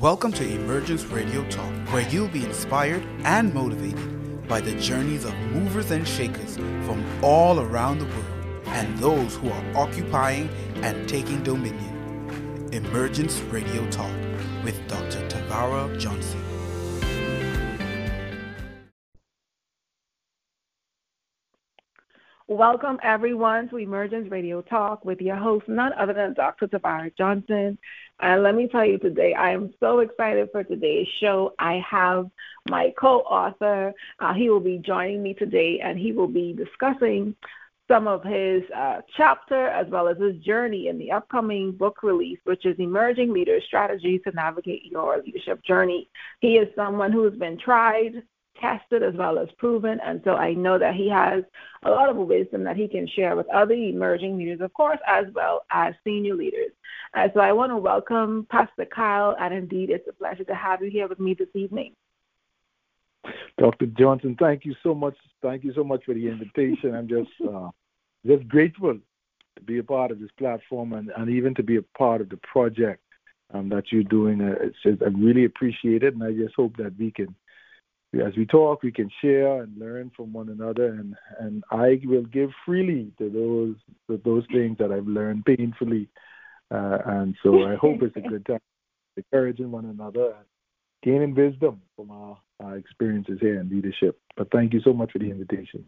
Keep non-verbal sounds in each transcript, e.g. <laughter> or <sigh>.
Welcome to Emergence Radio Talk, where you'll be inspired and motivated by the journeys of movers and shakers from all around the world and those who are occupying and taking dominion. Emergence Radio Talk with Dr. Tavara Johnson. Welcome, everyone, to Emergence Radio Talk with your host, none other than Dr. Tavara Johnson. And let me tell you today, I am so excited for today's show. I have my co author. Uh, he will be joining me today, and he will be discussing some of his uh, chapter as well as his journey in the upcoming book release, which is Emerging Leaders Strategies to Navigate Your Leadership Journey. He is someone who has been tried, tested as well as proven. And so I know that he has a lot of wisdom that he can share with other emerging leaders, of course, as well as senior leaders. And so I want to welcome Pastor Kyle, and indeed it's a pleasure to have you here with me this evening. Dr. Johnson, thank you so much. Thank you so much for the invitation. I'm just uh, just grateful to be a part of this platform and, and even to be a part of the project um, that you're doing. Uh, it's just, I really appreciate it, and I just hope that we can as we talk, we can share and learn from one another, and and I will give freely to those to those things that I've learned painfully, uh, and so I hope it's a good time, encouraging one another and gaining wisdom from our, our experiences here in leadership. But thank you so much for the invitation.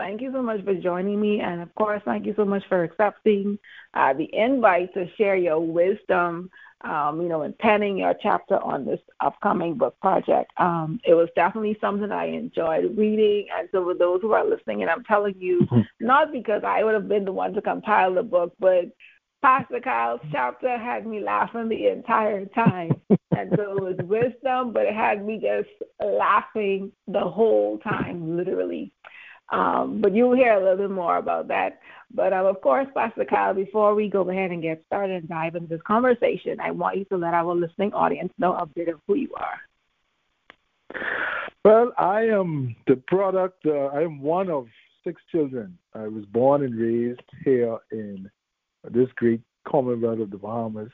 Thank you so much for joining me, and of course, thank you so much for accepting uh, the invite to share your wisdom um, you know, in penning your chapter on this upcoming book project. Um, it was definitely something I enjoyed reading. And so, for those who are listening, and I'm telling you, mm-hmm. not because I would have been the one to compile the book, but Pastor Kyle's chapter had me laughing the entire time. <laughs> and so it was wisdom, but it had me just laughing the whole time, literally. Um, but you'll hear a little bit more about that. But um, of course, Pastor Kyle, before we go ahead and get started and dive into this conversation, I want you to let our listening audience know a bit of who you are. Well, I am the product, uh, I am one of six children. I was born and raised here in this great Commonwealth of the Bahamas,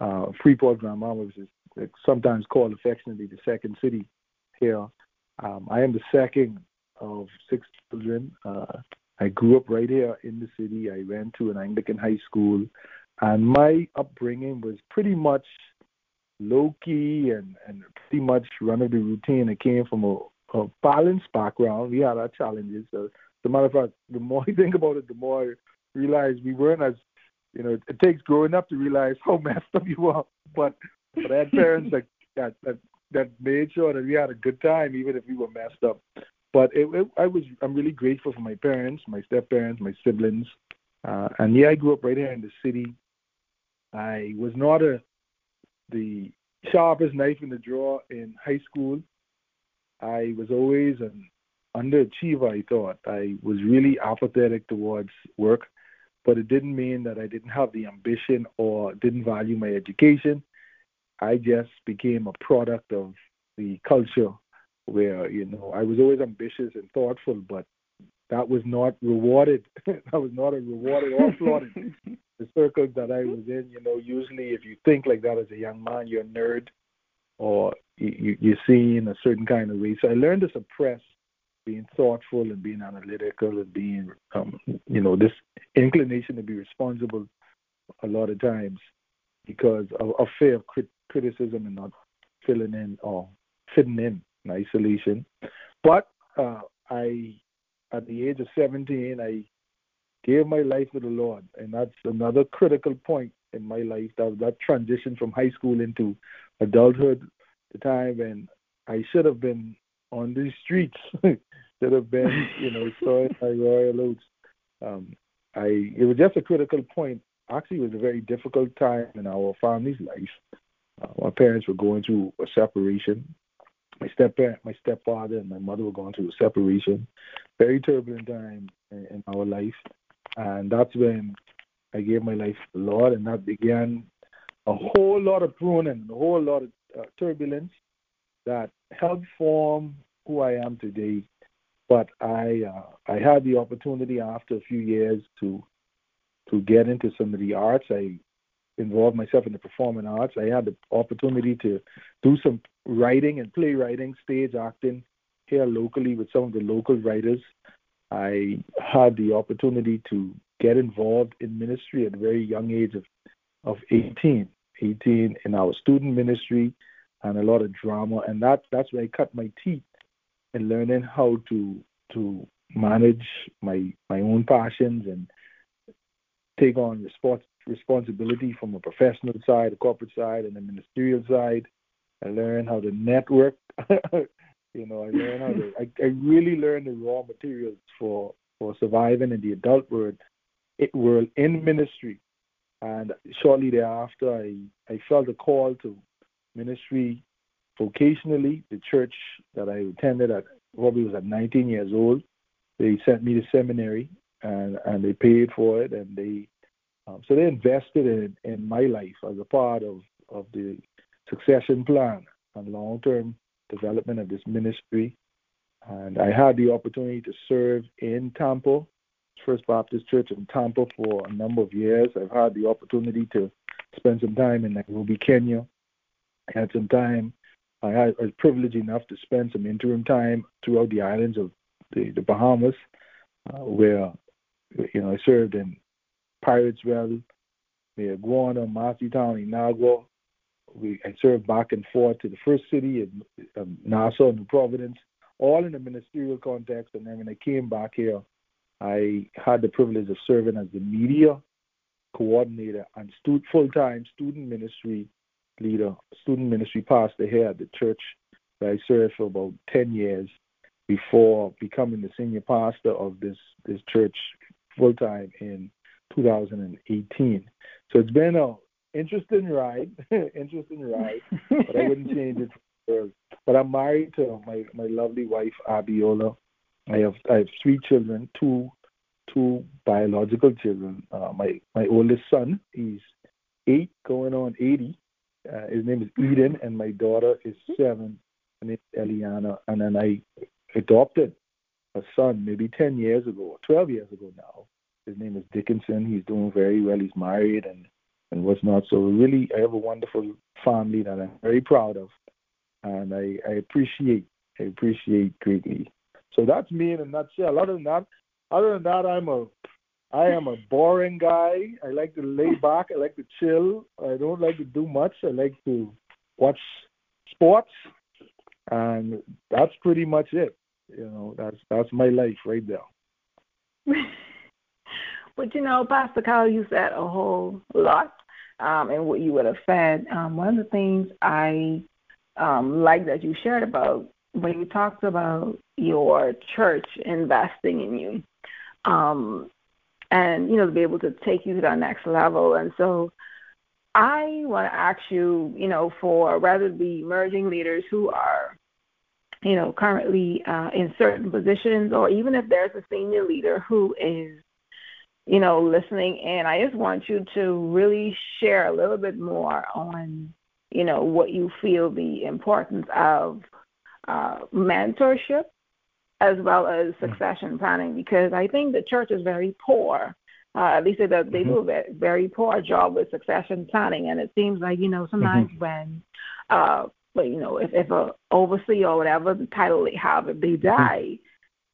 uh, Freeport, Grand which is sometimes called affectionately the second city here. Um, I am the second of six children. Uh, I grew up right here in the city. I went to an Anglican high school, and my upbringing was pretty much low key and, and pretty much run of the routine. I came from a, a balanced background. We had our challenges. So, as a matter of fact, the more <laughs> I think about it, the more I realize we weren't as, you know, it takes growing up to realize how <laughs> messed up you are. But but I had parents that that that, that made sure that we had a good time, even if we were messed up. But it, it, I was I'm really grateful for my parents, my step parents, my siblings, uh, and yeah, I grew up right here in the city. I was not a the sharpest knife in the drawer in high school. I was always an underachiever. I thought I was really apathetic towards work, but it didn't mean that I didn't have the ambition or didn't value my education. I just became a product of the culture where you know I was always ambitious and thoughtful, but that was not rewarded. <laughs> that was not a rewarded or applauded. <laughs> the circles that I was in, you know, usually if you think like that as a young man, you're a nerd, or you, you're seen a certain kind of way. So I learned to suppress being thoughtful and being analytical and being, um, you know, this inclination to be responsible a lot of times because of, of fear of crit- criticism and not filling in or fitting in in isolation. But uh, I, at the age of 17, I gave my life to the Lord, and that's another critical point in my life. That that transition from high school into adulthood, the time when I should have been on these streets, <laughs> should have been, you know, sowing my royal oats. Um, I it was just a critical point. Actually, it was a very difficult time in our family's life. Uh, my parents were going through a separation, my step my stepfather and my mother were going through a separation, very turbulent time in, in our life, and that's when I gave my life to the Lord, and that began a whole lot of pruning, a whole lot of uh, turbulence that helped form who I am today. But I uh, I had the opportunity after a few years to to get into some of the arts. I involved myself in the performing arts. I had the opportunity to do some writing and playwriting, stage acting here locally with some of the local writers. I had the opportunity to get involved in ministry at a very young age of, of 18, 18 in our student ministry and a lot of drama. And that, that's where I cut my teeth in learning how to, to manage my, my own passions and take on respons- responsibility from a professional side, a corporate side, and a ministerial side. I learned how to network. <laughs> you know, I learned how to. I, I really learned the raw materials for for surviving in the adult world, it, world in ministry. And shortly thereafter, I I felt a call to ministry vocationally. The church that I attended at probably was at 19 years old. They sent me to seminary, and and they paid for it, and they um, so they invested in, in my life as a part of, of the succession plan and long term development of this ministry. And I had the opportunity to serve in Tampa, First Baptist Church in Tampa for a number of years. I've had the opportunity to spend some time in Nairobi, Kenya. I had some time, I, had, was privileged enough to spend some interim time throughout the islands of the, the Bahamas, uh, where you know I served in Pirates Well, Mayaguana, Town, Inagua. We I served back and forth to the first city in Nassau, New Providence, all in a ministerial context. And then when I came back here, I had the privilege of serving as the media coordinator and stu- full-time student ministry leader, student ministry pastor here at the church that I served for about 10 years before becoming the senior pastor of this, this church full-time in 2018. So it's been a interesting ride, <laughs> interesting ride, but I wouldn't change it. For, world. but I'm married to my my lovely wife Abiola. I have I have three children, two two biological children. Uh, my my oldest son, he's eight, going on eighty. Uh, his name is Eden, and my daughter is seven, and it's Eliana. And then I adopted a son maybe ten years ago, or twelve years ago now, his name is Dickinson. He's doing very well. He's married and and what's not. So really, I have a wonderful family that I'm very proud of, and I, I appreciate I appreciate greatly. So that's me in a nutshell. Other than that, other than that, I'm a I am a boring guy. I like to lay back. I like to chill. I don't like to do much. I like to watch sports, and that's pretty much it. You know, that's that's my life right there. <laughs> But you know, Pastor Kyle, you said a whole lot um, in what you would have said. Um, one of the things I um, like that you shared about when you talked about your church investing in you, um, and you know to be able to take you to that next level. And so, I want to ask you, you know, for rather the emerging leaders who are you know, currently uh, in certain positions, or even if there's a senior leader who is you know, listening in. I just want you to really share a little bit more on, you know, what you feel the importance of uh, mentorship as well as mm-hmm. succession planning because I think the church is very poor. Uh, at least they, they mm-hmm. do a very poor job with succession planning, and it seems like you know sometimes mm-hmm. when, uh, but you know, if if a overseer or whatever the title they have, if they mm-hmm. die,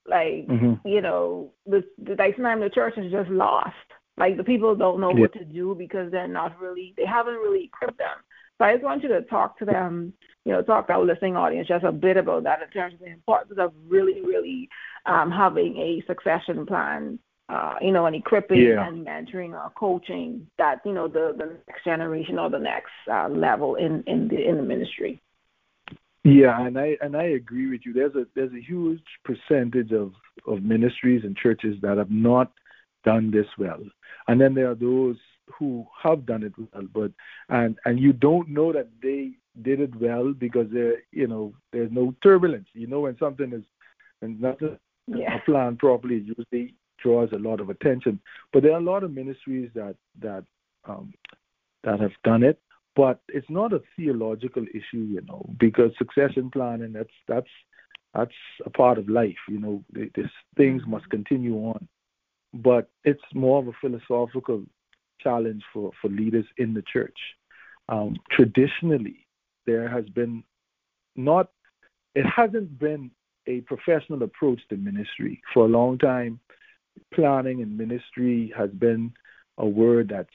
like, mm-hmm. you know, the, the like sometimes the church is just lost. Like the people don't know yeah. what to do because they're not really they haven't really equipped them. So I just want you to talk to them, you know, talk to our listening audience just a bit about that in terms of the importance of really, really um, having a succession plan, uh, you know, and equipping yeah. and mentoring or coaching that, you know, the, the next generation or the next uh, level in, in the in the ministry. Yeah, and I and I agree with you. There's a there's a huge percentage of of ministries and churches that have not done this well, and then there are those who have done it well, but and and you don't know that they did it well because there you know there's no turbulence. You know when something is and not yeah. planned properly, it usually draws a lot of attention. But there are a lot of ministries that that um, that have done it but it's not a theological issue, you know, because succession planning that's that's that's a part of life, you know. This things must continue on, but it's more of a philosophical challenge for, for leaders in the church. Um, traditionally, there has been not, it hasn't been a professional approach to ministry. For a long time, planning and ministry has been a word that's,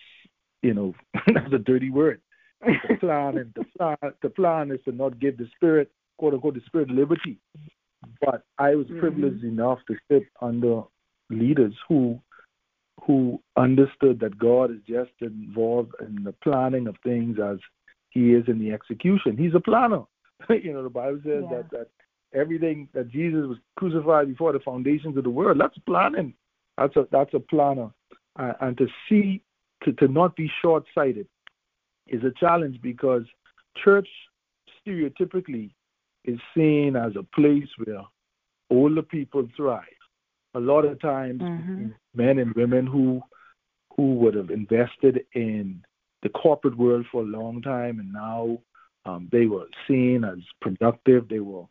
you know, <laughs> that's a dirty word. The plan and the plan, the plan is to not give the spirit, quote unquote, the spirit liberty. But I was mm-hmm. privileged enough to sit under leaders who who understood that God is just involved in the planning of things as he is in the execution. He's a planner. <laughs> you know, the Bible says yeah. that, that everything that Jesus was crucified before the foundations of the world, that's planning. That's a that's a planner. Uh, and to see to, to not be short sighted is a challenge because church stereotypically is seen as a place where older people thrive. A lot of times mm-hmm. men and women who who would have invested in the corporate world for a long time and now um, they were seen as productive they were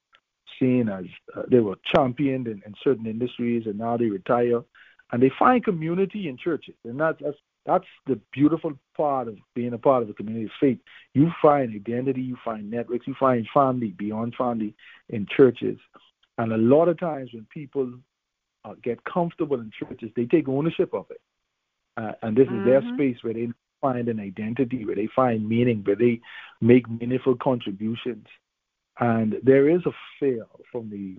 seen as uh, they were championed in, in certain industries and now they retire. And they find community in churches. And that's that's that's the beautiful part of being a part of a community of faith. You find identity, you find networks, you find family beyond family in churches. And a lot of times when people uh, get comfortable in churches, they take ownership of it. Uh, and this mm-hmm. is their mm-hmm. space where they find an identity, where they find meaning, where they make meaningful contributions. And there is a fear from the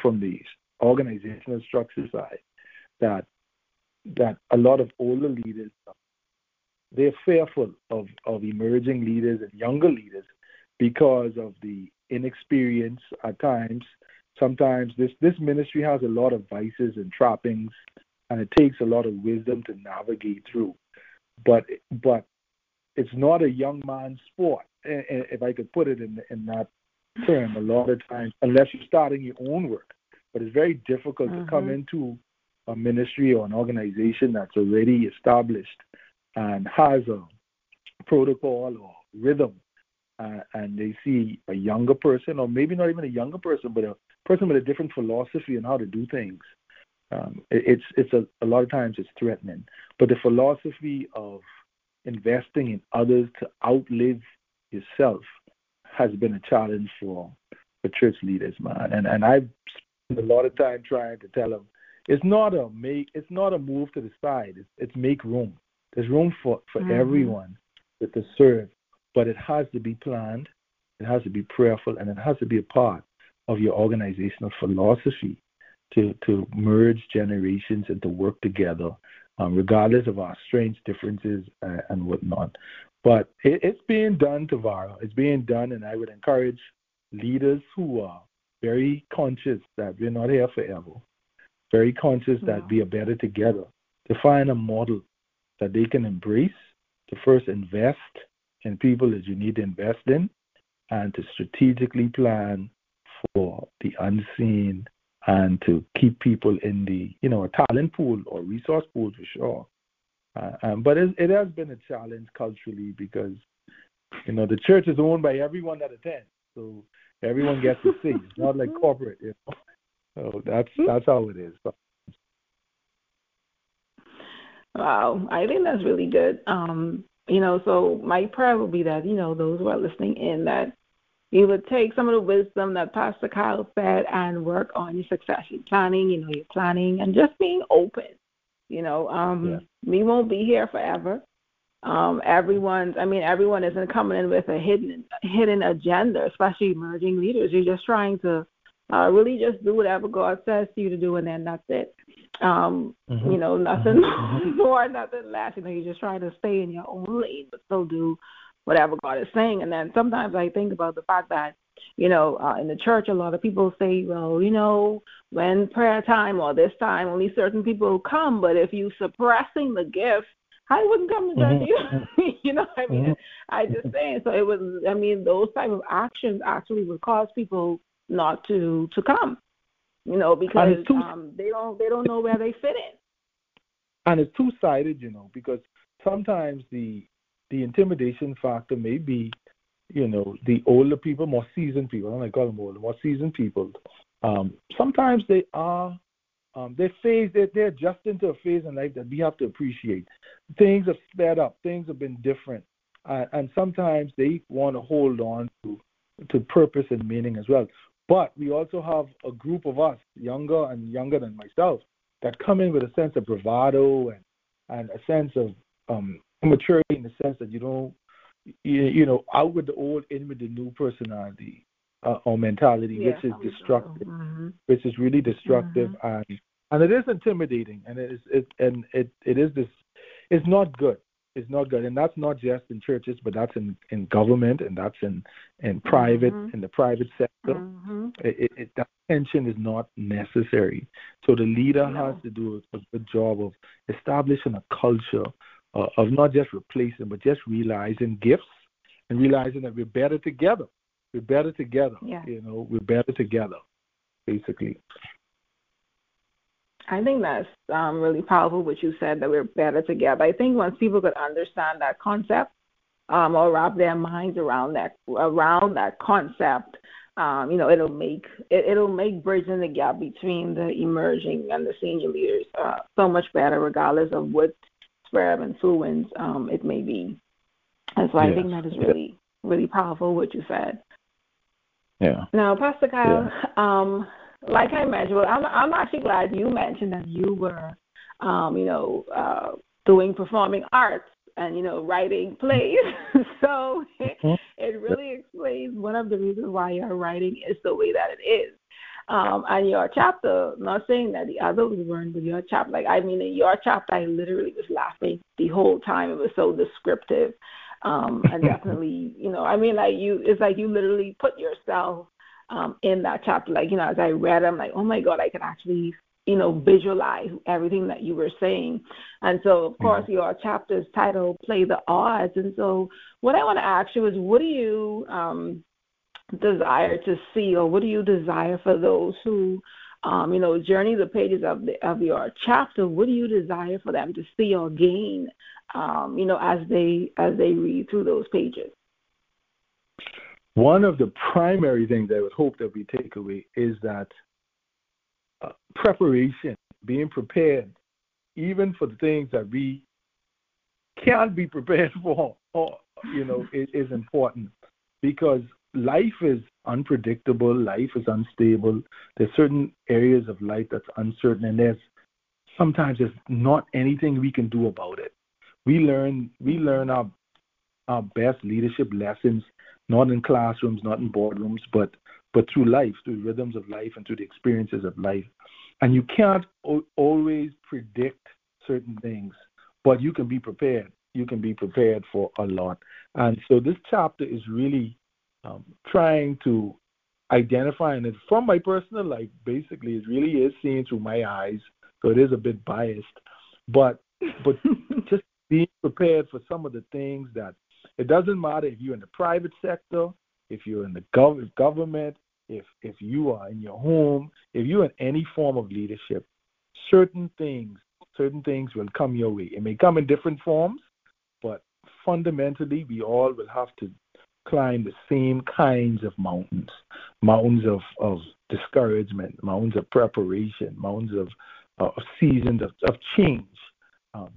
from the organizational structure side that that a lot of older leaders they're fearful of, of emerging leaders and younger leaders because of the inexperience at times sometimes this this ministry has a lot of vices and trappings, and it takes a lot of wisdom to navigate through. But but it's not a young man's sport, if I could put it in in that term. A lot of times, unless you're starting your own work, but it's very difficult mm-hmm. to come mm-hmm. into a ministry or an organization that's already established and has a protocol or rhythm uh, and they see a younger person, or maybe not even a younger person, but a person with a different philosophy on how to do things, um, it, it's it's a, a lot of times it's threatening. But the philosophy of investing in others to outlive yourself has been a challenge for for church leaders, man. And and I've spent a lot of time trying to tell them it's not a make it's not a move to the side. It's, it's make room. There's room for for mm-hmm. everyone to serve, but it has to be planned. It has to be prayerful, and it has to be a part of your organizational philosophy to, to merge generations and to work together, um, regardless of our strengths, differences, uh, and whatnot. But it, it's being done, Tavara. It's being done, and I would encourage leaders who are very conscious that we're not here forever, very conscious that we are better together, to find a model that they can embrace, to first invest in people that you need to invest in, and to strategically plan for the unseen and to keep people in the you know a talent pool or resource pool for sure. Uh, um, but it, it has been a challenge culturally because you know the church is owned by everyone that attends, so everyone gets to see. It's not like <laughs> corporate, you know. So that's that's how it is. Wow, I think that's really good. Um, you know, so my prayer would be that you know those who are listening in that you would take some of the wisdom that Pastor Kyle said and work on your succession planning, you know, your planning and just being open. You know, um, yeah. we won't be here forever. Um, everyone's I mean, everyone isn't coming in with a hidden hidden agenda, especially emerging leaders. You're just trying to uh, really just do whatever God says to you to do and then that's it. Um, mm-hmm. you know, nothing mm-hmm. <laughs> more, nothing less. You know, you're just trying to stay in your own lane but still do whatever God is saying. And then sometimes I think about the fact that, you know, uh, in the church, a lot of people say, well, you know, when prayer time or this time, only certain people come. But if you suppressing the gift, I wouldn't come to. Mm-hmm. <laughs> you know, what I mean, mm-hmm. I just saying. So it was. I mean, those type of actions actually would cause people not to to come. You know, because too, um, they don't they don't know where they fit in. And it's two sided, you know, because sometimes the the intimidation factor may be, you know, the older people, more seasoned people. I don't like call them older, more seasoned people. Um, sometimes they are um, they phase they're, they're just into a phase in life that we have to appreciate. Things have sped up. Things have been different, uh, and sometimes they want to hold on to to purpose and meaning as well. But we also have a group of us, younger and younger than myself, that come in with a sense of bravado and and a sense of um, maturity in the sense that you don't, you, you know, out with the old, in with the new personality uh, or mentality, yeah, which is destructive, mm-hmm. which is really destructive mm-hmm. and and it is intimidating and it is it and it it is this it's not good it's not good and that's not just in churches but that's in in government and that's in in private mm-hmm. in the private sector mm-hmm. it, it, that tension is not necessary so the leader no. has to do a, a good job of establishing a culture uh, of not just replacing but just realizing gifts and realizing that we're better together we're better together yeah. you know we're better together basically I think that's um, really powerful what you said that we're better together. I think once people could understand that concept um, or wrap their minds around that around that concept, um, you know, it'll make it, it'll make bridging the gap between the emerging and the senior leaders uh, so much better, regardless of what sphere of influence um, it may be. And so I think that is really really powerful what you said. Yeah. Now, Pastor Kyle, yeah. um, like I mentioned, well, I'm I'm actually glad you mentioned that you were, um, you know, uh, doing performing arts and you know writing <laughs> plays. <laughs> so it, mm-hmm. it really explains one of the reasons why your writing is the way that it is. Um, and your chapter, not saying that the others weren't, but your chapter, like I mean, in your chapter, I literally was laughing the whole time. It was so descriptive, um, and <laughs> definitely, you know, I mean, like you, it's like you literally put yourself um, in that chapter. Like, you know, as I read, I'm like, oh my God, I can actually, you know, visualize everything that you were saying. And so, of course, mm-hmm. your chapter is titled Play the Odds. And so, what I want to ask you is, what do you um, desire to see, or what do you desire for those who, um, you know, journey the pages of the, of your chapter? What do you desire for them to see or gain, um, you know, as they as they read through those pages? One of the primary things I would hope that we take away is that uh, preparation, being prepared, even for the things that we can't be prepared <laughs> for, or, you know, is, is important because life is unpredictable, life is unstable. There's certain areas of life that's uncertain, and there's sometimes there's not anything we can do about it. We learn we learn our our best leadership lessons not in classrooms, not in boardrooms, but but through life, through rhythms of life, and through the experiences of life. And you can't o- always predict certain things, but you can be prepared. You can be prepared for a lot. And so this chapter is really um, trying to identify, and it's from my personal life, basically, it really is seen through my eyes. So it is a bit biased, but but <laughs> just being prepared for some of the things that it doesn't matter if you're in the private sector, if you're in the gov- government, if if you are in your home, if you're in any form of leadership, certain things, certain things will come your way. It may come in different forms, but fundamentally, we all will have to climb the same kinds of mountains, mountains of of discouragement, mountains of preparation, mountains of uh, seasons of, of change. Um,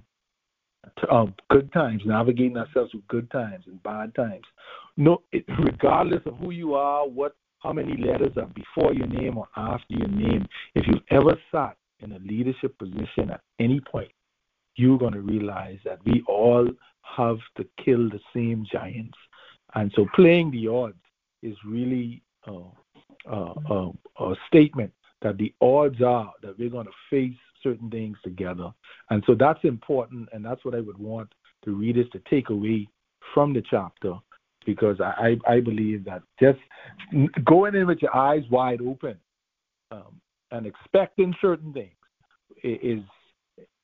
um, good times, navigating ourselves through good times and bad times. No, it, regardless of who you are, what, how many letters are before your name or after your name, if you've ever sat in a leadership position at any point, you're going to realize that we all have to kill the same giants. And so playing the odds is really uh, uh, uh, a statement that the odds are that we're going to face certain things together. And so that's important, and that's what I would want the readers to take away from the chapter because I, I believe that just going in with your eyes wide open um, and expecting certain things is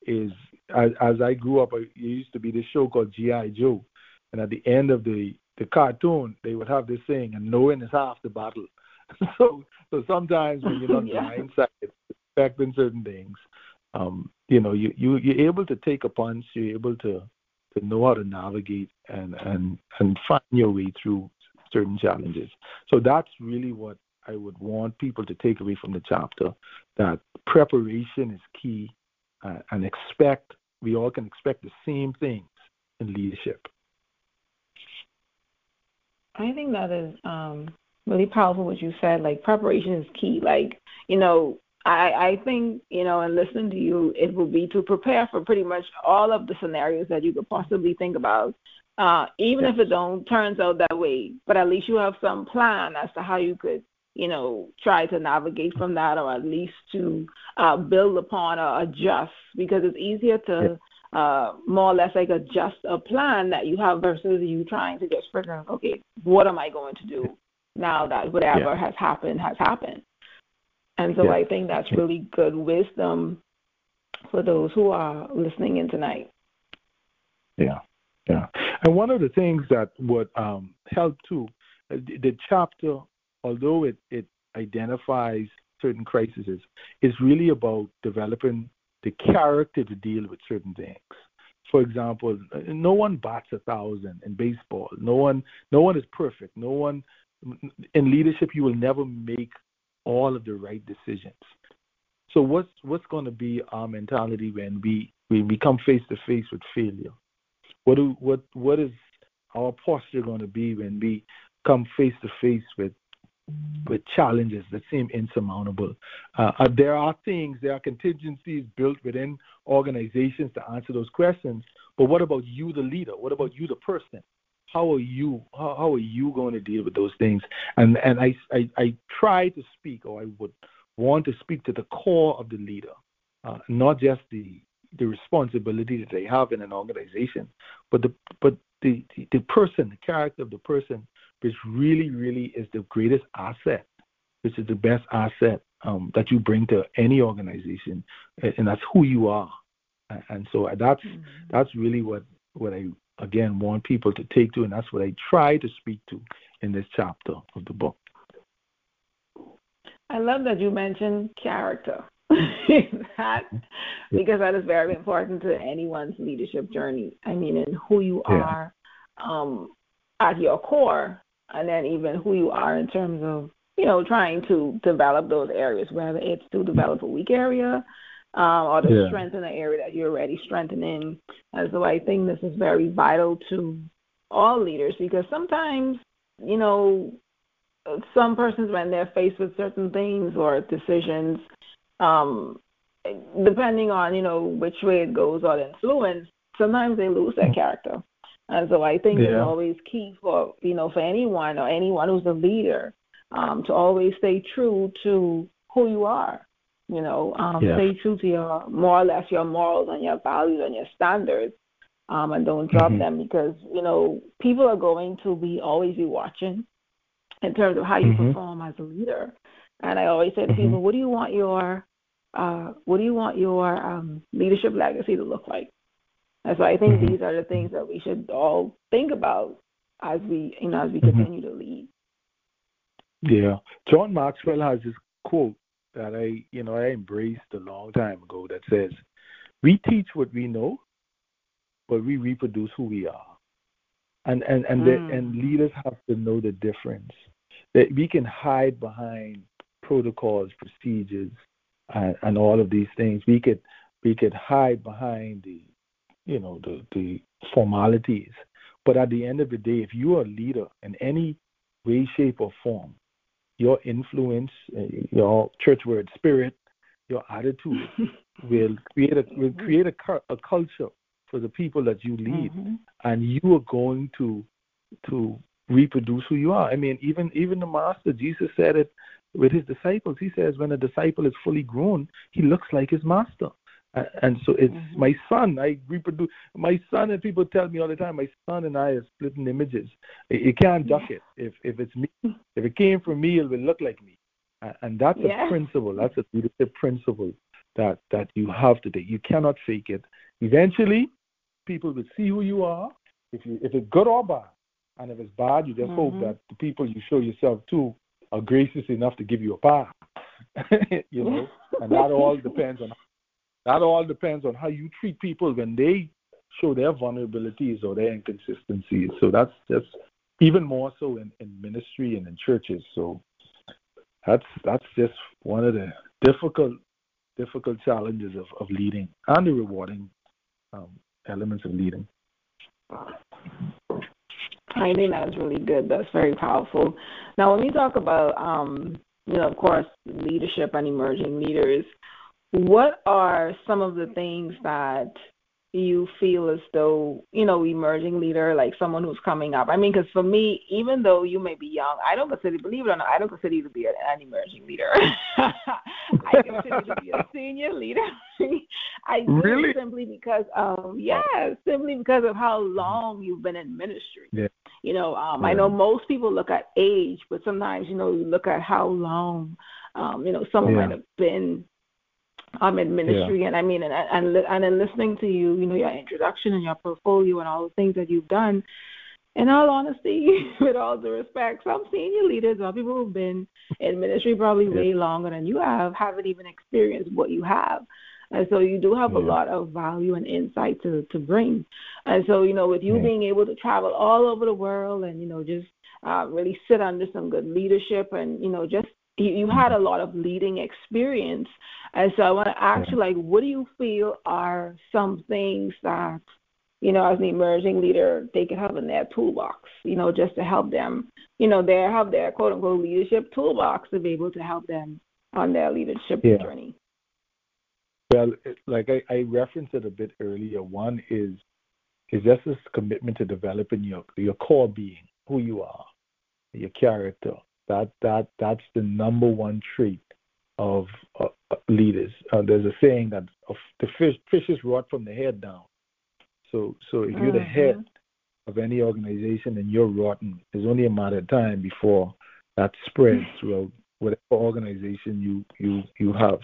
is as, as I grew up. It used to be this show called GI Joe, and at the end of the the cartoon, they would have this saying, "And knowing is half the battle." <laughs> so so sometimes when you're <laughs> not yeah. blindsided, expecting certain things, um, you know, you, you you're able to take a punch, you're able to to know how to navigate and and and find your way through certain challenges. So that's really what I would want people to take away from the chapter that preparation is key uh, and expect, we all can expect the same things in leadership. I think that is um, really powerful what you said. Like preparation is key. Like, you know, I, I think, you know, and listening to you, it will be to prepare for pretty much all of the scenarios that you could possibly think about. Uh, even yes. if it don't turns out that way, but at least you have some plan as to how you could, you know, try to navigate from that, or at least to uh, build upon or adjust, because it's easier to uh, more or less like adjust a plan that you have versus you trying to just figure out, okay, what am I going to do now that whatever yeah. has happened has happened. And so yeah. I think that's really good wisdom for those who are listening in tonight. Yeah, yeah. And one of the things that would um, help too, uh, the chapter, although it, it identifies certain crises, is really about developing the character to deal with certain things. For example, no one bats a thousand in baseball. No one, no one is perfect. No one in leadership. You will never make all of the right decisions. So what's what's going to be our mentality when we when we come face to face with failure? What do what what is our posture going to be when we come face to face with with challenges that seem insurmountable. Uh, uh, there are things, there are contingencies built within organizations to answer those questions. But what about you, the leader? What about you, the person? How are you how, how are you going to deal with those things and and I, I i try to speak or i would want to speak to the core of the leader uh, not just the the responsibility that they have in an organization but the but the, the the person the character of the person which really really is the greatest asset which is the best asset um, that you bring to any organization and that's who you are and so that's mm-hmm. that's really what what I again want people to take to, and that's what I try to speak to in this chapter of the book. I love that you mentioned character. <laughs> that because that is very important to anyone's leadership journey. I mean, in who you are um, at your core, and then even who you are in terms of you know trying to develop those areas, whether it's to develop a weak area um, or to yeah. strengthen the area that you're already strengthening. And so I think this is very vital to all leaders because sometimes, you know, some persons when they're faced with certain things or decisions, um, depending on you know which way it goes or the influence, sometimes they lose their character. And so I think yeah. it's always key for you know for anyone or anyone who's a leader um, to always stay true to who you are you know, um, yeah. stay true to your more or less your morals and your values and your standards, um, and don't drop mm-hmm. them because you know people are going to be always be watching in terms of how you mm-hmm. perform as a leader. And I always say to mm-hmm. people, what do you want your uh, what do you want your um, leadership legacy to look like? And so I think mm-hmm. these are the things that we should all think about as we you know as we mm-hmm. continue to lead. Yeah, John Maxwell has this quote that I, you know, I embraced a long time ago that says, "We teach what we know, but we reproduce who we are." And and and, mm. the, and leaders have to know the difference. That we can hide behind protocols, procedures, and, and all of these things. We could we could hide behind the, you know, the the formalities. But at the end of the day, if you are a leader in any way, shape, or form, your influence, uh, your church word spirit, your attitude <laughs> will create a will create a, a culture for the people that you lead, mm-hmm. and you are going to to reproduce who you are. I mean, even even the master Jesus said it with his disciples. He says, when a disciple is fully grown, he looks like his master. And so it's mm-hmm. my son. I reproduce my son, and people tell me all the time, my son and I are splitting images. You can't duck it. If if it's me, if it came from me, it will look like me. And that's yeah. a principle. That's a leadership principle that that you have to take. You cannot fake it. Eventually, people will see who you are. If you if it's good or bad, and if it's bad, you just mm-hmm. hope that the people you show yourself to are gracious enough to give you a pass. <laughs> you know, and that all depends on that all depends on how you treat people when they show their vulnerabilities or their inconsistencies. So that's just even more so in, in ministry and in churches. So that's that's just one of the difficult difficult challenges of, of leading and the rewarding um, elements of leading. I think that's really good. That's very powerful. Now, when we talk about, um, you know, of course, leadership and emerging leaders, what are some of the things that you feel as though you know emerging leader like someone who's coming up i mean because for me even though you may be young i don't consider believe it or not i don't consider you to be an, emerging leader <laughs> i consider you to be a senior leader <laughs> i do really simply because um yeah simply because of how long you've been in ministry yeah. you know um yeah. i know most people look at age but sometimes you know you look at how long um you know someone yeah. might have been um, in ministry. Yeah. And I mean, and, and and in listening to you, you know, your introduction and your portfolio and all the things that you've done. In all honesty, <laughs> with all due respect, some senior leaders or people who've been in ministry probably yeah. way longer than you have haven't even experienced what you have. And so you do have yeah. a lot of value and insight to to bring. And so you know, with you being able to travel all over the world and you know just uh, really sit under some good leadership and you know just you, you had a lot of leading experience. And so I want to ask yeah. you, like, what do you feel are some things that, you know, as an emerging leader, they could have in their toolbox, you know, just to help them, you know, they have their quote unquote leadership toolbox to be able to help them on their leadership yeah. journey? Well, like I, I referenced it a bit earlier, one is is just this commitment to developing your your core being, who you are, your character, that that that's the number one trait of uh, leaders. Uh, there's a saying that the fish fish is rot from the head down. So so if you're the mm-hmm. head of any organization and you're rotten, it's only a matter of time before that spreads throughout whatever organization you you you have.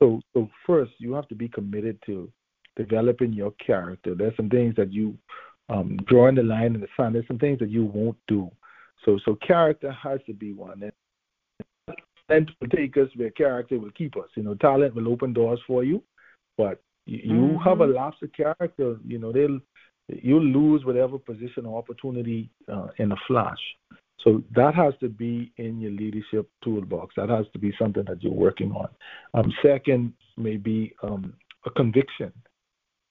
So so first you have to be committed to developing your character. There's some things that you um, drawing the line in the sand. There's some things that you won't do so so character has to be one. And talent will take us where character will keep us. You know, talent will open doors for you, but you, you mm-hmm. have a lapse of character. You know, they'll you'll lose whatever position or opportunity uh, in a flash. So that has to be in your leadership toolbox. That has to be something that you're working on. Um, second, maybe um, a conviction.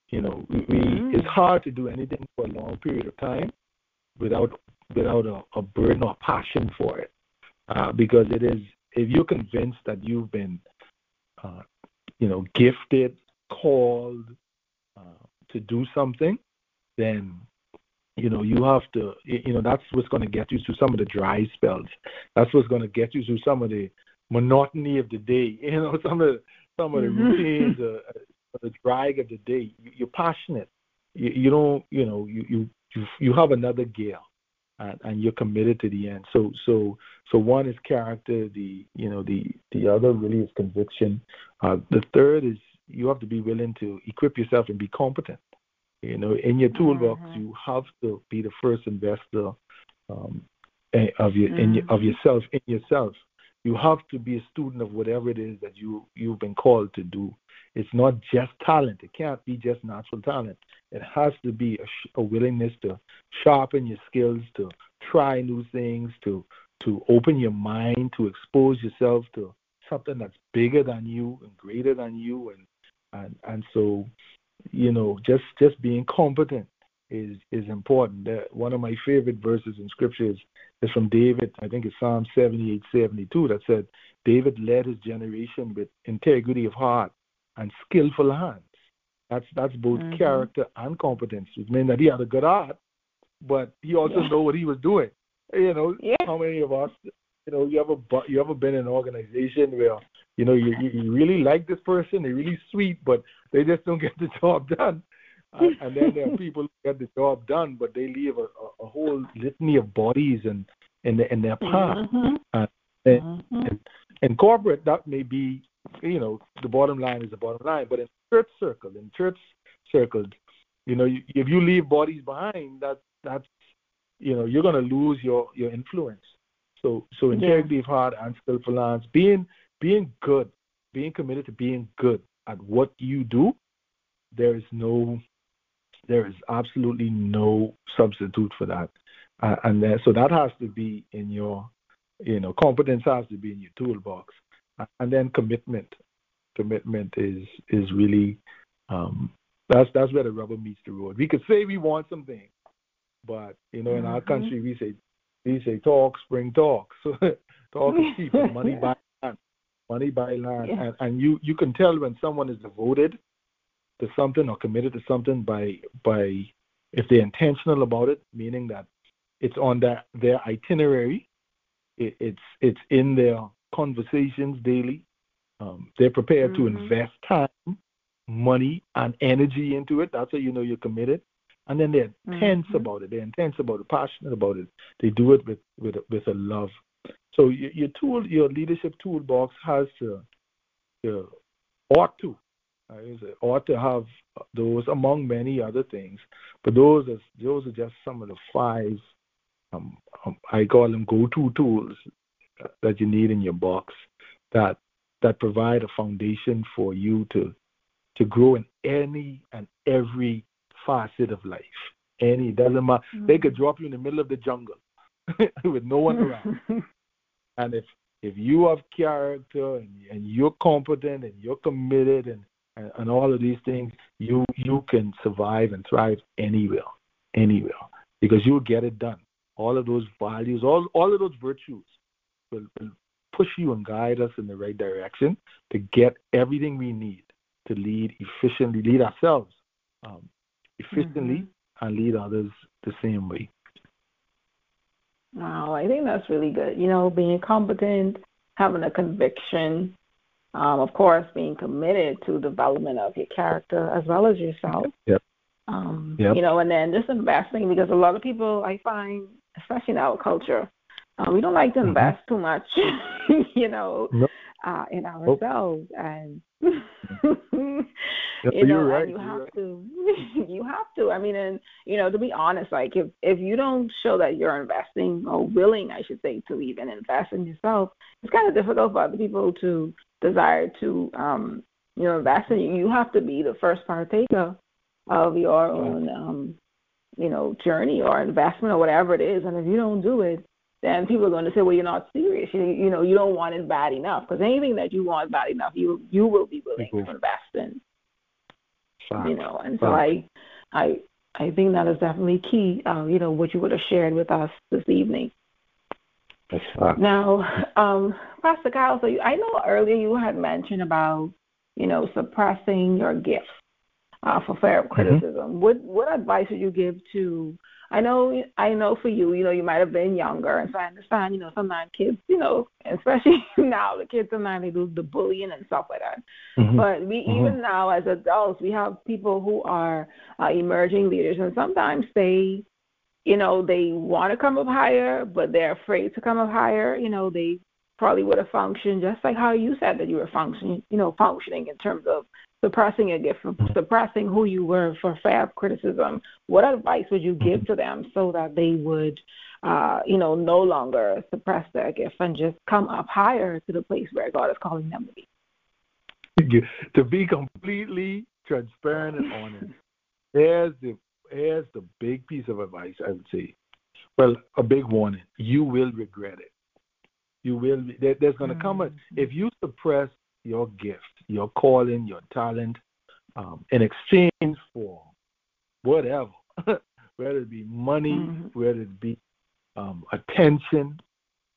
You know, we, mm-hmm. it's hard to do anything for a long period of time without without a, a burden or passion for it. Uh, because it is, if you're convinced that you've been, uh, you know, gifted, called uh, to do something, then you know you have to you know that's what's going to get you through some of the dry spells that's what's going to get you through some of the monotony of the day <laughs> you know some of the, some of the mm-hmm. routines uh, the drag of the day you, are passionate you, you don't you know you you you, you have another gear and, you're committed to the end. So so so one is character. The you know the the other really is conviction. Uh, the third is you have to be willing to equip yourself and be competent. You know, in your toolbox, mm-hmm. you have to be the first investor um, eh, of your mm-hmm. in your, of yourself in yourself. You have to be a student of whatever it is that you you've been called to do. It's not just talent. It can't be just natural talent. It has to be a, a willingness to sharpen your skills, to try new things, to to open your mind, to expose yourself to something that's bigger than you and greater than you, and and and so, you know, just just being competent is is important. That one of my favorite verses in scripture is, is from David. I think it's Psalm 78, 72 that said, David led his generation with integrity of heart and skillful hands. That's that's both mm-hmm. character and competence, which means that he had a good heart, but he also yeah. know what he was doing. You know, yeah. how many of us, you know, you ever you ever been in an organization where you know you you really like this person, they're really sweet, but they just don't get the job done. and, and then there are <laughs> people who get the job done, but they leave a, a, a whole litany of bodies and in, in, the, in their path. Mm-hmm. And, mm-hmm. and, and corporate, that may be you know, the bottom line is the bottom line. But in church circle, in church circles, you know, if you leave bodies behind, that that's you know, you're gonna lose your your influence. So so integrity yeah. of heart and skillful hands, being being good, being committed to being good at what you do, there is no there is absolutely no substitute for that. Uh, and so that has to be in your you know, competence has to be in your toolbox, and then commitment. Commitment is is really um, that's that's where the rubber meets the road. We could say we want something, but you know, in mm-hmm. our country, we say we say talk, spring talk. So <laughs> talk is cheap, <laughs> money by land, money by land, yeah. and, and you you can tell when someone is devoted to something or committed to something by by if they're intentional about it, meaning that it's on their their itinerary, it, it's it's in their conversations daily. Um, they're prepared mm-hmm. to invest time, money, and energy into it. That's how you know you're committed. And then they're mm-hmm. tense about it. They're intense about it, passionate about it. They do it with with with a love. So your, your tool, your leadership toolbox has to, to ought to ought to have those among many other things, but those are those are just some of the five. Um, um, I call them go-to tools that you need in your box that that provide a foundation for you to to grow in any and every facet of life. Any doesn't matter. Mm-hmm. They could drop you in the middle of the jungle <laughs> with no one around, <laughs> and if if you have character and, and you're competent and you're committed and and, and all of these things, you you can survive and thrive anywhere, anywhere, because you'll get it done. All of those values, all all of those virtues, will, will push you and guide us in the right direction to get everything we need to lead efficiently, lead ourselves um, efficiently, mm-hmm. and lead others the same way. Wow, I think that's really good. You know, being competent, having a conviction, um, of course, being committed to development of your character as well as yourself. Yep. Um, yep. You know, and then just investing because a lot of people I find, especially in our culture, uh, we don't like to invest mm-hmm. too much, <laughs> you know, nope. uh, in ourselves, nope. and <laughs> you know, right. and you have right. to, <laughs> you have to. I mean, and you know, to be honest, like if if you don't show that you're investing or willing, I should say, to even invest in yourself, it's kind of difficult for other people to desire to, um, you know, invest in you. You have to be the first partaker of your own, um, you know, journey or investment or whatever it is. And if you don't do it, then people are going to say, well, you're not serious. You, you know, you don't want it bad enough because anything that you want bad enough, you you will be willing to invest in. You know, and so I, I, I think that is definitely key. Uh, you know, what you would have shared with us this evening. Now, um, Pastor Kyle, so you, I know earlier you had mentioned about you know suppressing your gifts uh, for of mm-hmm. criticism. Mm-hmm. What what advice would you give to I know I know for you, you know, you might have been younger and so I understand, you know, sometimes kids, you know, especially <laughs> now the kids sometimes they do the bullying and stuff like that. Mm-hmm. But we mm-hmm. even now as adults we have people who are uh, emerging leaders and sometimes they you know, they want to come up higher, but they're afraid to come up higher. You know, they probably would have functioned just like how you said that you were functioning, you know, functioning in terms of suppressing a gift, suppressing who you were for of criticism, what advice would you give to them so that they would, uh, you know, no longer suppress their gift and just come up higher to the place where God is calling them to be? <laughs> to be completely transparent and honest. Here's the here's the big piece of advice I would say. Well, a big warning: you will regret it. You will. There, there's going to come a mm-hmm. if you suppress your gift, your calling, your talent, um, in exchange for whatever, <laughs> whether it be money, mm-hmm. whether it be um, attention,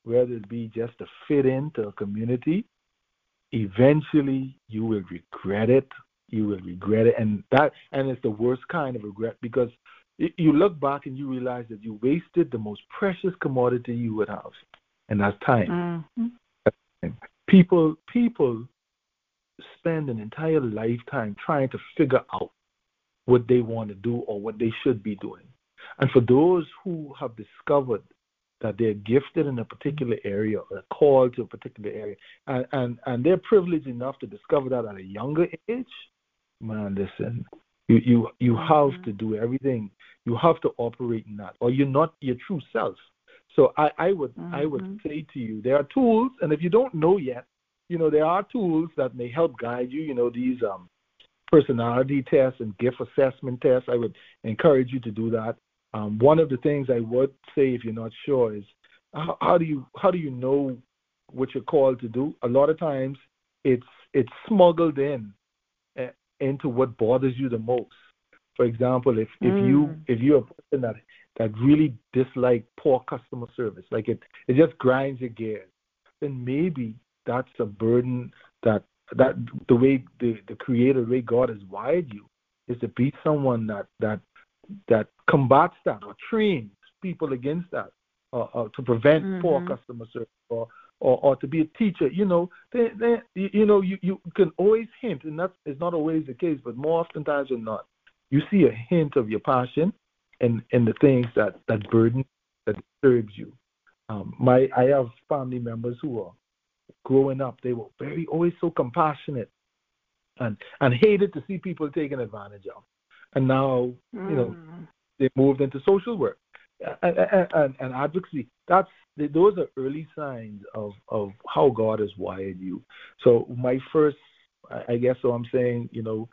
whether it be just to fit into a community, eventually you will regret it. You will regret it, and that and it's the worst kind of regret because you look back and you realize that you wasted the most precious commodity you would have, and that's time. Mm-hmm. People, people spend an entire lifetime trying to figure out what they want to do or what they should be doing. And for those who have discovered that they're gifted in a particular area or called to a particular area, and, and, and they're privileged enough to discover that at a younger age, man, listen, you, you, you have to do everything. You have to operate in that, or you're not your true self. So I, I would mm-hmm. I would mm-hmm. say to you, there are tools, and if you don't know yet, you know, there are tools that may help guide you. You know, these um, personality tests and gift assessment tests. I would encourage you to do that. Um, one of the things I would say, if you're not sure, is how, how do you how do you know what you're called to do? A lot of times, it's it's smuggled in uh, into what bothers you the most. For example, if if mm. you if you're a person that that really dislike poor customer service, like it it just grinds your gears, then maybe that's a burden that that the way the the creator, the way God has wired you, is to be someone that that that combats that or trains people against that, or, uh, to prevent mm-hmm. poor customer service or, or or to be a teacher. You know, they, they, you know, you you can always hint, and that is not always the case, but more oftentimes than not, you see a hint of your passion and and the things that that burden that disturbs you. Um, my I have family members who are growing up. They were very always so compassionate and and hated to see people taken advantage of. And now mm. you know mm. they moved into social work and, and, and advocacy. That's those are early signs of of how God has wired you. So my first, I guess, so I'm saying, you know,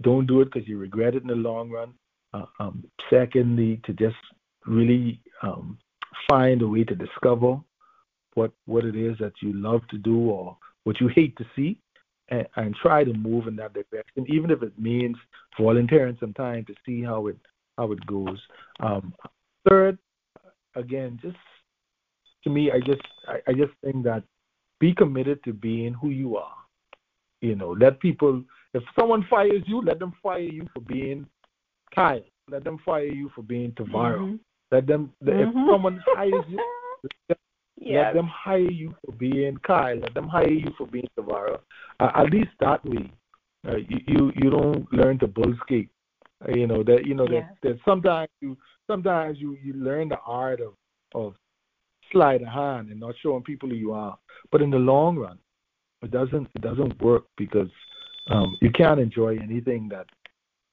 don't do it because you regret it in the long run. Uh, um, secondly, to just really um, find a way to discover what what it is that you love to do or what you hate to see, and, and try to move in that direction, even if it means volunteering some time to see how it how it goes. Um, third, again, just to me, I just I, I just think that be committed to being who you are. You know, let people if someone fires you, let them fire you for being Kyle. Let them fire you for being Devara. Mm-hmm. Let them mm-hmm. if someone hires you, <laughs> let them hire you for being Kyle. Let them hire you for being Devara. Uh, at least that way, uh, you, you you don't learn to bullskate. Uh, you know that you know that, that sometimes you sometimes you you learn the art of of sleight of hand and not showing people who you are. But in the long run, it doesn't it doesn't work because um, you can't enjoy anything that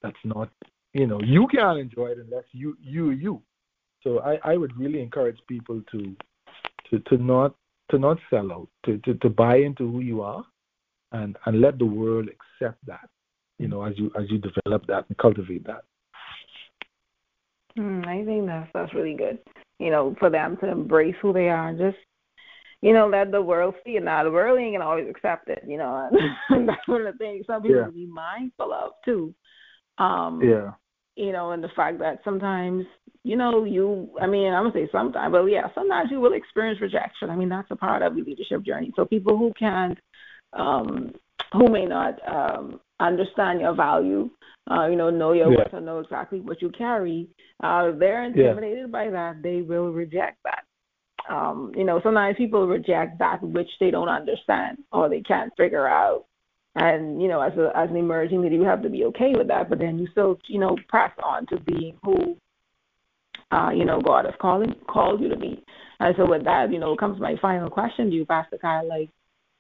that's not you know you can't enjoy it unless you you you. So I, I would really encourage people to to to not to not sell out to, to to buy into who you are and and let the world accept that you know as you as you develop that and cultivate that. Mm, I think that's that's really good. You know, for them to embrace who they are and just you know, let the world see it. Now, the world ain't gonna always accept it. You know, and <laughs> that's one of the things some people yeah. be mindful of too. Um, yeah. You know, and the fact that sometimes, you know, you. I mean, I'm gonna say sometimes, but yeah, sometimes you will experience rejection. I mean, that's a part of the leadership journey. So people who can't, um, who may not um, understand your value, uh, you know, know your yeah. worth, or know exactly what you carry, uh, they're intimidated yeah. by that. They will reject that um, you know, sometimes people reject that which they don't understand or they can't figure out. And you know, as a as an emerging leader, you have to be okay with that. But then you still, you know, press on to being who, uh, you know, God has called called you to be. And so with that, you know, comes my final question to you, Pastor Kyle. Like,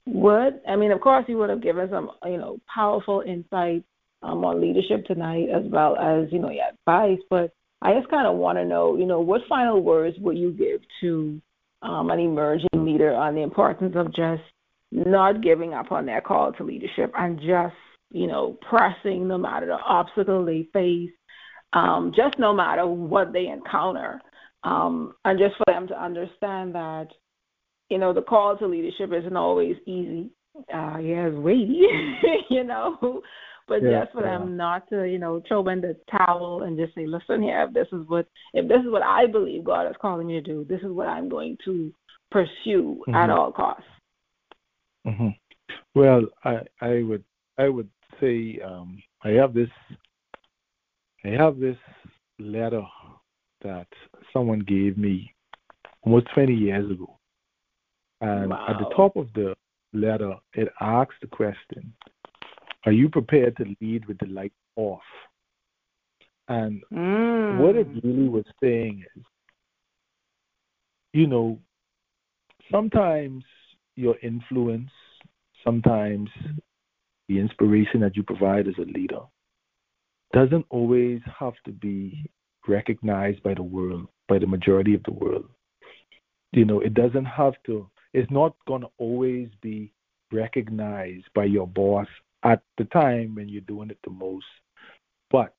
what? I mean, of course, you would have given some, you know, powerful insight um, on leadership tonight, as well as you know, your advice. But I just kind of want to know, you know, what final words would you give to um, an emerging leader on the importance of just not giving up on their call to leadership and just, you know, pressing no matter the obstacle they face, um, just no matter what they encounter. Um, and just for them to understand that, you know, the call to leadership isn't always easy. Uh, yeah, it's weighty, <laughs> you know, but yeah, just for yeah. them not to, you know, throw in the towel and just say, listen here, if this is what if this is what I believe God is calling me to do, this is what I'm going to pursue mm-hmm. at all costs. Mm-hmm. Well, I I would I would say um, I have this I have this letter that someone gave me almost 20 years ago, and wow. at the top of the letter it asks the question are you prepared to lead with the light off? And mm. what it really was saying is, you know, sometimes your influence, sometimes the inspiration that you provide as a leader doesn't always have to be recognized by the world, by the majority of the world. You know, it doesn't have to, it's not going to always be recognized by your boss at the time when you're doing it the most. But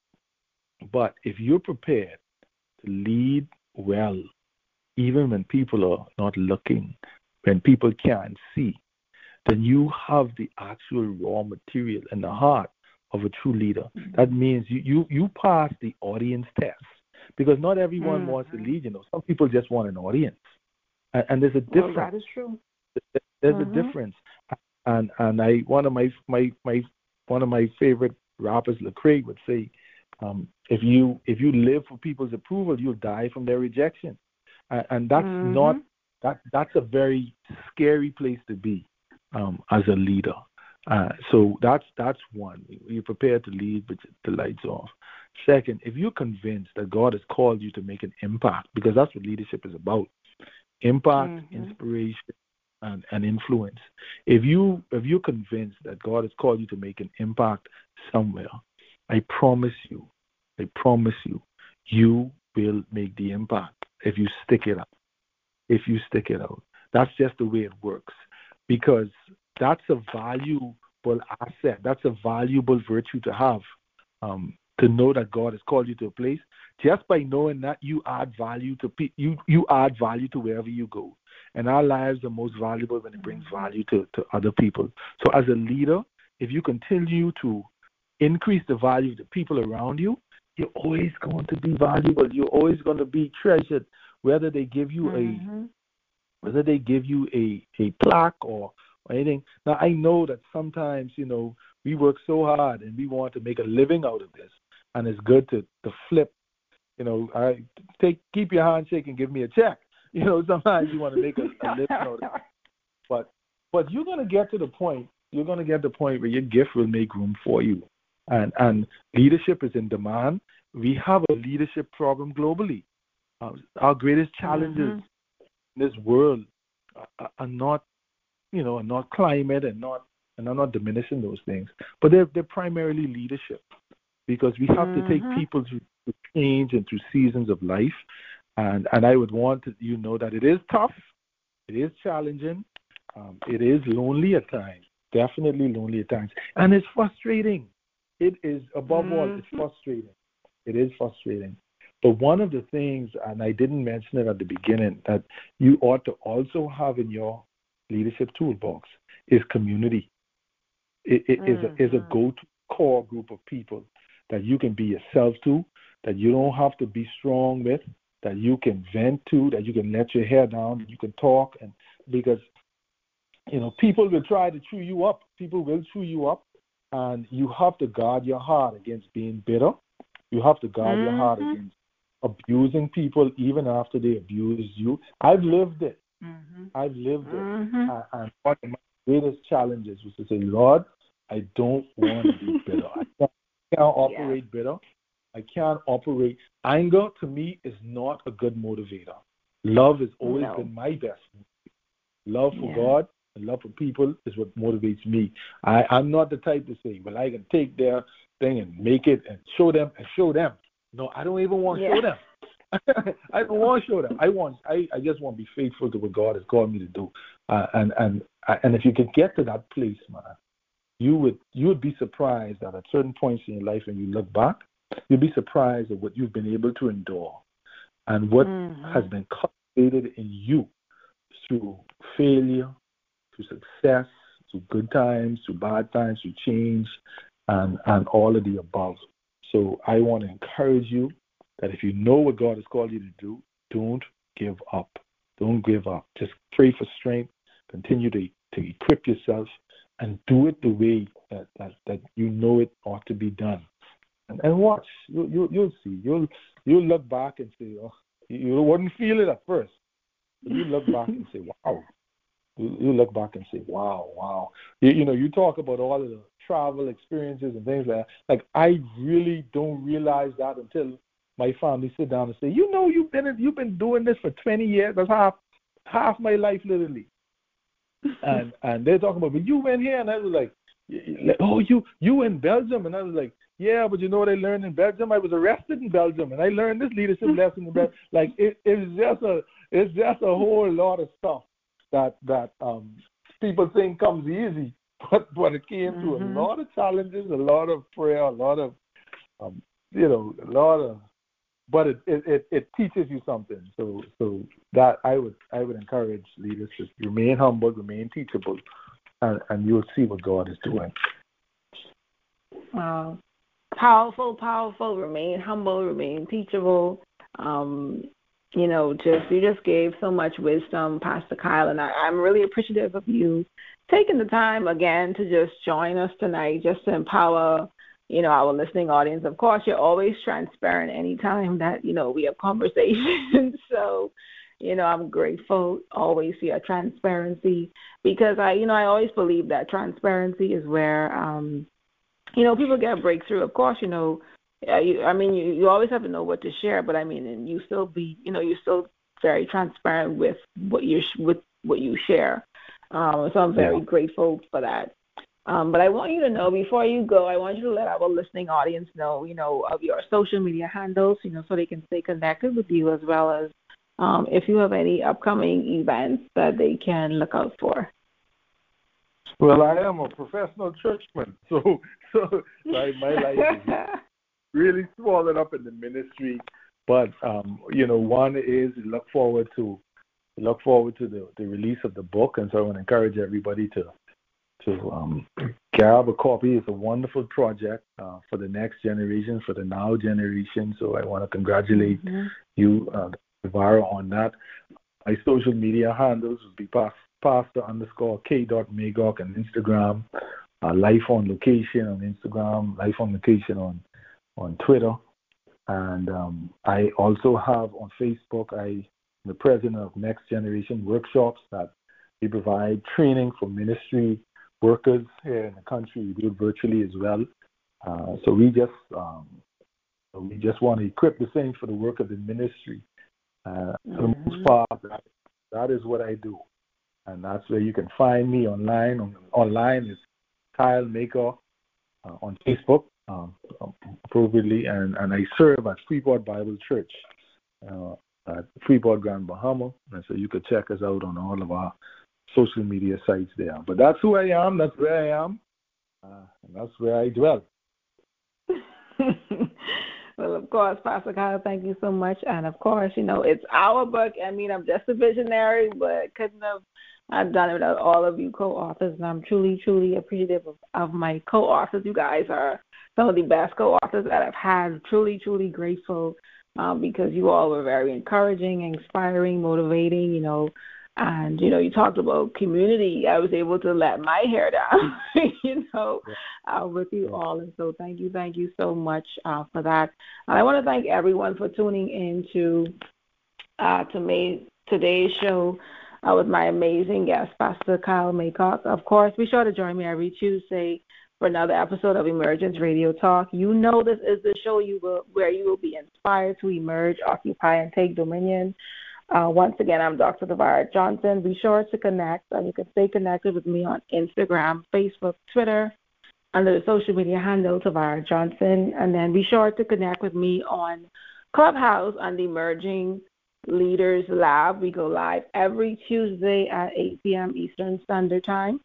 but if you're prepared to lead well even when people are not looking, when people can't see, then you have the actual raw material in the heart of a true leader. Mm-hmm. That means you, you, you pass the audience test because not everyone mm-hmm. wants to lead. You know, some people just want an audience, and, and there's a difference. Well, that is true. There's mm-hmm. a difference, and and I one of my my my one of my favorite rappers, Lecrae, would say, um, if you if you live for people's approval, you'll die from their rejection, and, and that's mm-hmm. not that that's a very scary place to be um, as a leader. Uh, so that's that's one. You're prepared to lead with the lights off. Second, if you're convinced that God has called you to make an impact, because that's what leadership is about, impact, mm-hmm. inspiration, and, and influence. If you if you're convinced that God has called you to make an impact somewhere, I promise you, I promise you, you will make the impact if you stick it out. If you stick it out. That's just the way it works. Because that's a valuable asset. That's a valuable virtue to have. Um, to know that God has called you to a place. Just by knowing that you add value to pe- you, you add value to wherever you go. And our lives are most valuable when it brings value to, to other people. So as a leader, if you continue to increase the value of the people around you, you're always going to be valuable. You're always going to be treasured, whether they give you mm-hmm. a whether they give you a, a plaque or, or anything. Now I know that sometimes, you know, we work so hard and we want to make a living out of this and it's good to to flip. You know, I take keep your handshake and give me a check. <laughs> You know, sometimes you want to make a, a <laughs> living out of it. But but you're gonna get to the point. You're gonna get to the point where your gift will make room for you, and and leadership is in demand. We have a leadership problem globally. Uh, our greatest challenges mm-hmm. in this world are, are not, you know, are not climate and not and I'm not diminishing those things, but they're they're primarily leadership because we have mm-hmm. to take mm-hmm. people through, through change and through seasons of life. And and I would want to, you know that it is tough, it is challenging, um, it is lonely at times, definitely lonely at times, and it's frustrating. It is above mm-hmm. all, it's mm-hmm. frustrating. It is frustrating. But one of the things, and I didn't mention it at the beginning, that you ought to also have in your leadership toolbox is community. It, it mm-hmm. is, a, is a mm-hmm. go-to core group of people that you can be yourself to, that you don't have to be strong with, that you can vent to, that you can let your hair down, that you can talk, and because you know people will try to chew you up. People will chew you up, and you have to guard your heart against being bitter. You have to guard mm-hmm. your heart mm-hmm. against abusing people even after they abuse you. I've lived it. Mm-hmm. I've lived it. Mm-hmm. And one of my greatest challenges was to say, Lord, I don't want to be <laughs> bitter. I can't can't operate yeah. bitter. I can't operate. Anger to me is not a good motivator. Love has always no. been my best. Love for yeah. God and love for people is what motivates me. I, I'm not the type to say, well, I can take their thing and make it and show them and show them. No, I don't even want to yeah. show them. <laughs> <laughs> I don't want to show them. I want. I, I just want to be faithful to what God has called me to do. Uh, and and and if you can get to that place, man, you would you would be surprised that at certain points in your life when you look back, you'd be surprised at what you've been able to endure and what mm-hmm. has been cultivated in you through failure, through success, through good times, through bad times, through change, and, and all of the above. So I want to encourage you that if you know what God has called you to do, don't give up. Don't give up. Just pray for strength. Continue to, to equip yourself and do it the way that, that, that you know it ought to be done. And, and watch, you, you, you'll see. You'll, you'll look back and say, oh, you, you wouldn't feel it at first. You look back and say, wow. You, you look back and say, wow, wow. You, you know, you talk about all of the travel experiences and things like that. Like, I really don't realize that until my family sit down and say, you know, you've been you've been doing this for 20 years. That's half half my life, literally <laughs> and and they're talking about, but you went here, and I was like, oh, you you in Belgium, and I was like, yeah, but you know what I learned in Belgium? I was arrested in Belgium, and I learned this leadership <laughs> lesson in Belgium. Like it, it's just a it's just a whole lot of stuff that that um people think comes easy, <laughs> but but it came mm-hmm. through a mm-hmm. lot of challenges, a lot of prayer, a lot of um you know a lot of but it, it, it teaches you something. So so that I would I would encourage leaders to remain humble, remain teachable, and, and you'll see what God is doing. Wow. Powerful, powerful, remain humble, remain teachable. Um, you know, just you just gave so much wisdom, Pastor Kyle, and I, I'm really appreciative of you taking the time again to just join us tonight, just to empower, you know, our listening audience. Of course, you're always transparent anytime that you know we have conversations. <laughs> so, you know, I'm grateful always for your transparency because I, you know, I always believe that transparency is where, um, you know, people get breakthrough. Of course, you know yeah, you, I mean, you, you always have to know what to share, but I mean, and you still be, you know, you're still very transparent with what you with what you share. Um, so I'm very yeah. grateful for that. Um, but I want you to know before you go, I want you to let our listening audience know, you know, of your social media handles, you know, so they can stay connected with you as well as um, if you have any upcoming events that they can look out for. Well, I am a professional churchman, so <laughs> so my, my life is <laughs> really swallowed up in the ministry. But um, you know, one is look forward to look forward to the, the release of the book, and so I want to encourage everybody to to um, <clears throat> grab a copy. It's a wonderful project uh, for the next generation, for the now generation. So I want to congratulate mm-hmm. you, uh, Devara, on that. My social media handles would be pastor underscore k dot magok on Instagram, uh, life on location on Instagram, life on location on on Twitter, and um, I also have on Facebook. I am the president of Next Generation Workshops that we provide training for ministry workers here in the country. We do it virtually as well. Uh, so we just um, we just want to equip the saints for the work of the ministry. Uh, mm-hmm. For the most mm-hmm. part, that, that is what I do, and that's where you can find me online. On, online is Kyle Maker uh, on Facebook, um, appropriately, and, and I serve at Freeport Bible Church uh, at Freeport Grand Bahama, and so you could check us out on all of our social media sites there. But that's who I am. That's where I am, uh, and that's where I dwell. <laughs> well, of course, Pastor Kyle, thank you so much. And of course, you know, it's our book. I mean, I'm just a visionary, but couldn't have I've done it with all of you co-authors, and I'm truly, truly appreciative of, of my co-authors. You guys are some of the best co-authors that I've had. Truly, truly grateful um, because you all were very encouraging, inspiring, motivating. You know, and you know, you talked about community. I was able to let my hair down. <laughs> you know, uh, with you all, and so thank you, thank you so much uh, for that. And I want to thank everyone for tuning in to uh, to me today's show. Uh, with my amazing guest, Pastor Kyle Maycock. Of course, be sure to join me every Tuesday for another episode of Emergence Radio Talk. You know this is the show you will, where you will be inspired to emerge, occupy, and take dominion. Uh, once again, I'm Dr. Devara Johnson. Be sure to connect, and you can stay connected with me on Instagram, Facebook, Twitter, under the social media handle Devara Johnson. And then be sure to connect with me on Clubhouse on the Emerging Leaders Lab. We go live every Tuesday at 8 p.m. Eastern Standard Time.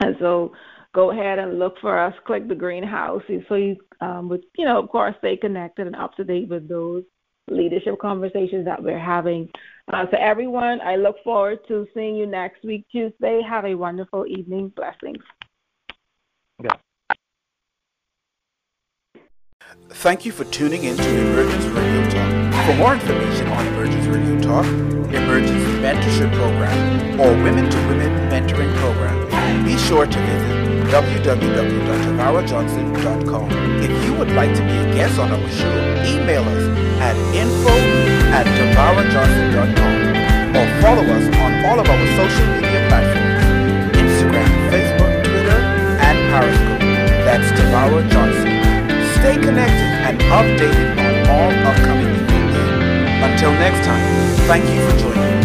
And so go ahead and look for us. Click the greenhouse so you um, would, you know, of course, stay connected and up to date with those leadership conversations that we're having. Uh, so, everyone, I look forward to seeing you next week, Tuesday. Have a wonderful evening. Blessings. Okay. Thank you for tuning in to Emergence Radio Talk. For more information on Emergence Radio Talk, Emergence Mentorship Program, or Women to Women Mentoring Program, be sure to visit www.devarajohnson.com. If you would like to be a guest on our show, email us at info at devarajohnson.com or follow us on all of our social media platforms, Instagram, Facebook, Twitter, and Periscope. That's Devara Johnson. Stay connected and updated on all upcoming events. Until next time, thank you for joining us.